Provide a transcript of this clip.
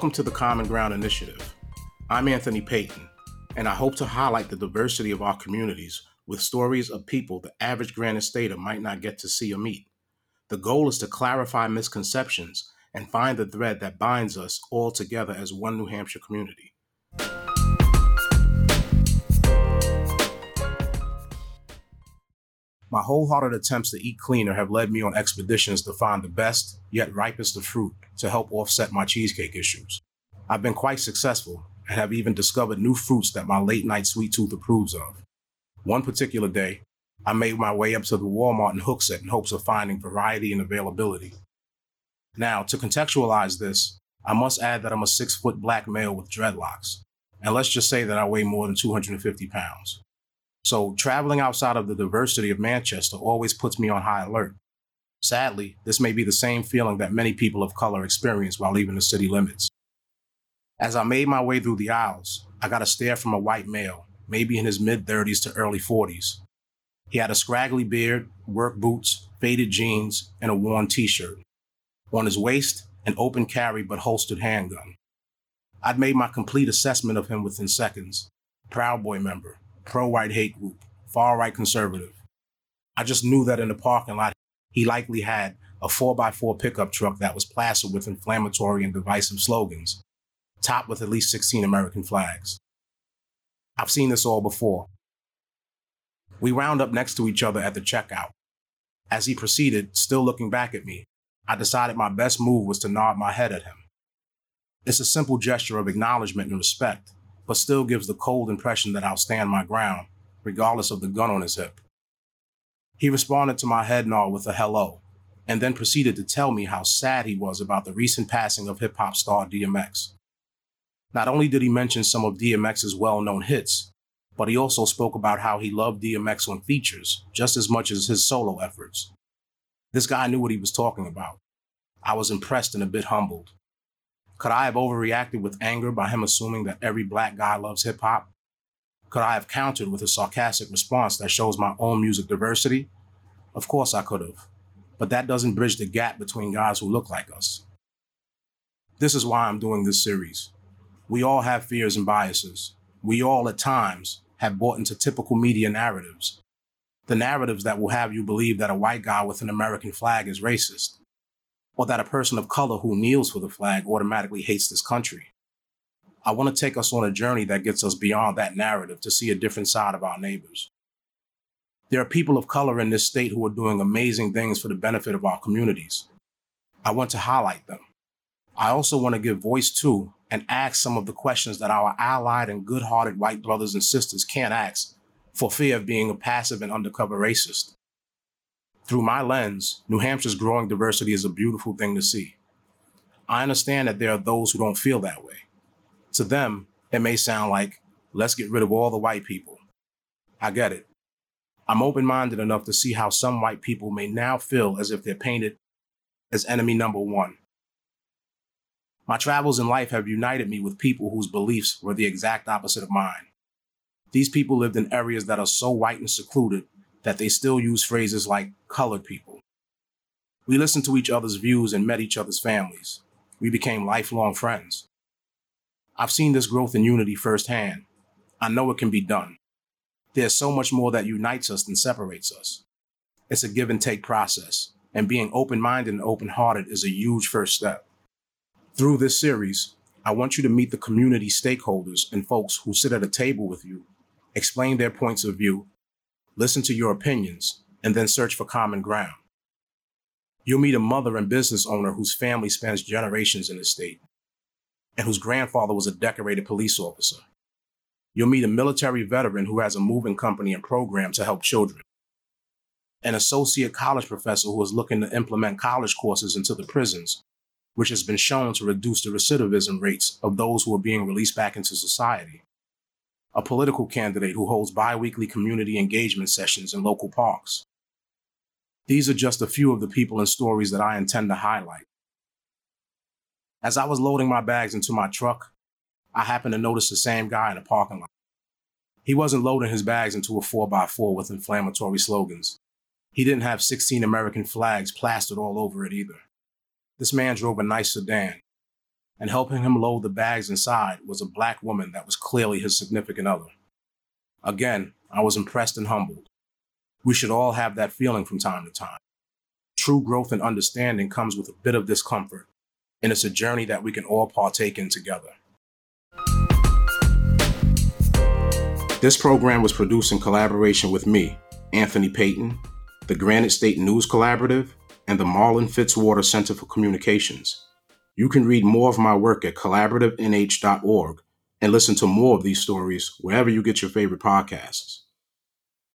Welcome to the Common Ground Initiative. I'm Anthony Payton, and I hope to highlight the diversity of our communities with stories of people the average Granite Stater might not get to see or meet. The goal is to clarify misconceptions and find the thread that binds us all together as one New Hampshire community. My wholehearted attempts to eat cleaner have led me on expeditions to find the best, yet ripest of fruit to help offset my cheesecake issues. I've been quite successful and have even discovered new fruits that my late night sweet tooth approves of. One particular day, I made my way up to the Walmart in Hooksett in hopes of finding variety and availability. Now, to contextualize this, I must add that I'm a six foot black male with dreadlocks. And let's just say that I weigh more than 250 pounds. So traveling outside of the diversity of Manchester always puts me on high alert. Sadly, this may be the same feeling that many people of color experience while leaving the city limits. As I made my way through the aisles, I got a stare from a white male, maybe in his mid 30s to early 40s. He had a scraggly beard, work boots, faded jeans, and a worn t shirt. On his waist, an open carry but holstered handgun. I'd made my complete assessment of him within seconds. Proud Boy member, pro white hate group, far right conservative. I just knew that in the parking lot, he likely had a 4x4 pickup truck that was plastered with inflammatory and divisive slogans, topped with at least 16 American flags. I've seen this all before. We wound up next to each other at the checkout. As he proceeded, still looking back at me, I decided my best move was to nod my head at him. It's a simple gesture of acknowledgement and respect, but still gives the cold impression that I'll stand my ground, regardless of the gun on his hip. He responded to my head nod with a hello, and then proceeded to tell me how sad he was about the recent passing of hip hop star DMX. Not only did he mention some of DMX's well known hits, but he also spoke about how he loved DMX on features just as much as his solo efforts. This guy knew what he was talking about. I was impressed and a bit humbled. Could I have overreacted with anger by him assuming that every black guy loves hip hop? Could I have countered with a sarcastic response that shows my own music diversity? Of course I could have. But that doesn't bridge the gap between guys who look like us. This is why I'm doing this series. We all have fears and biases. We all, at times, have bought into typical media narratives. The narratives that will have you believe that a white guy with an American flag is racist, or that a person of color who kneels for the flag automatically hates this country. I want to take us on a journey that gets us beyond that narrative to see a different side of our neighbors. There are people of color in this state who are doing amazing things for the benefit of our communities. I want to highlight them. I also want to give voice to and ask some of the questions that our allied and good hearted white brothers and sisters can't ask for fear of being a passive and undercover racist. Through my lens, New Hampshire's growing diversity is a beautiful thing to see. I understand that there are those who don't feel that way. To them, it may sound like, let's get rid of all the white people. I get it. I'm open minded enough to see how some white people may now feel as if they're painted as enemy number one. My travels in life have united me with people whose beliefs were the exact opposite of mine. These people lived in areas that are so white and secluded that they still use phrases like colored people. We listened to each other's views and met each other's families. We became lifelong friends. I've seen this growth in unity firsthand. I know it can be done. There's so much more that unites us than separates us. It's a give and take process, and being open minded and open hearted is a huge first step. Through this series, I want you to meet the community stakeholders and folks who sit at a table with you, explain their points of view, listen to your opinions, and then search for common ground. You'll meet a mother and business owner whose family spans generations in the state and whose grandfather was a decorated police officer. You'll meet a military veteran who has a moving company and program to help children. An associate college professor who is looking to implement college courses into the prisons which has been shown to reduce the recidivism rates of those who are being released back into society. A political candidate who holds biweekly community engagement sessions in local parks. These are just a few of the people and stories that I intend to highlight. As I was loading my bags into my truck, I happened to notice the same guy in the parking lot. He wasn't loading his bags into a 4x4 with inflammatory slogans. He didn't have 16 American flags plastered all over it either. This man drove a nice sedan. And helping him load the bags inside was a black woman that was clearly his significant other. Again, I was impressed and humbled. We should all have that feeling from time to time. True growth and understanding comes with a bit of discomfort, and it's a journey that we can all partake in together. This program was produced in collaboration with me, Anthony Payton, the Granite State News Collaborative, and the Marlin Fitzwater Center for Communications. You can read more of my work at collaborativenh.org and listen to more of these stories wherever you get your favorite podcasts.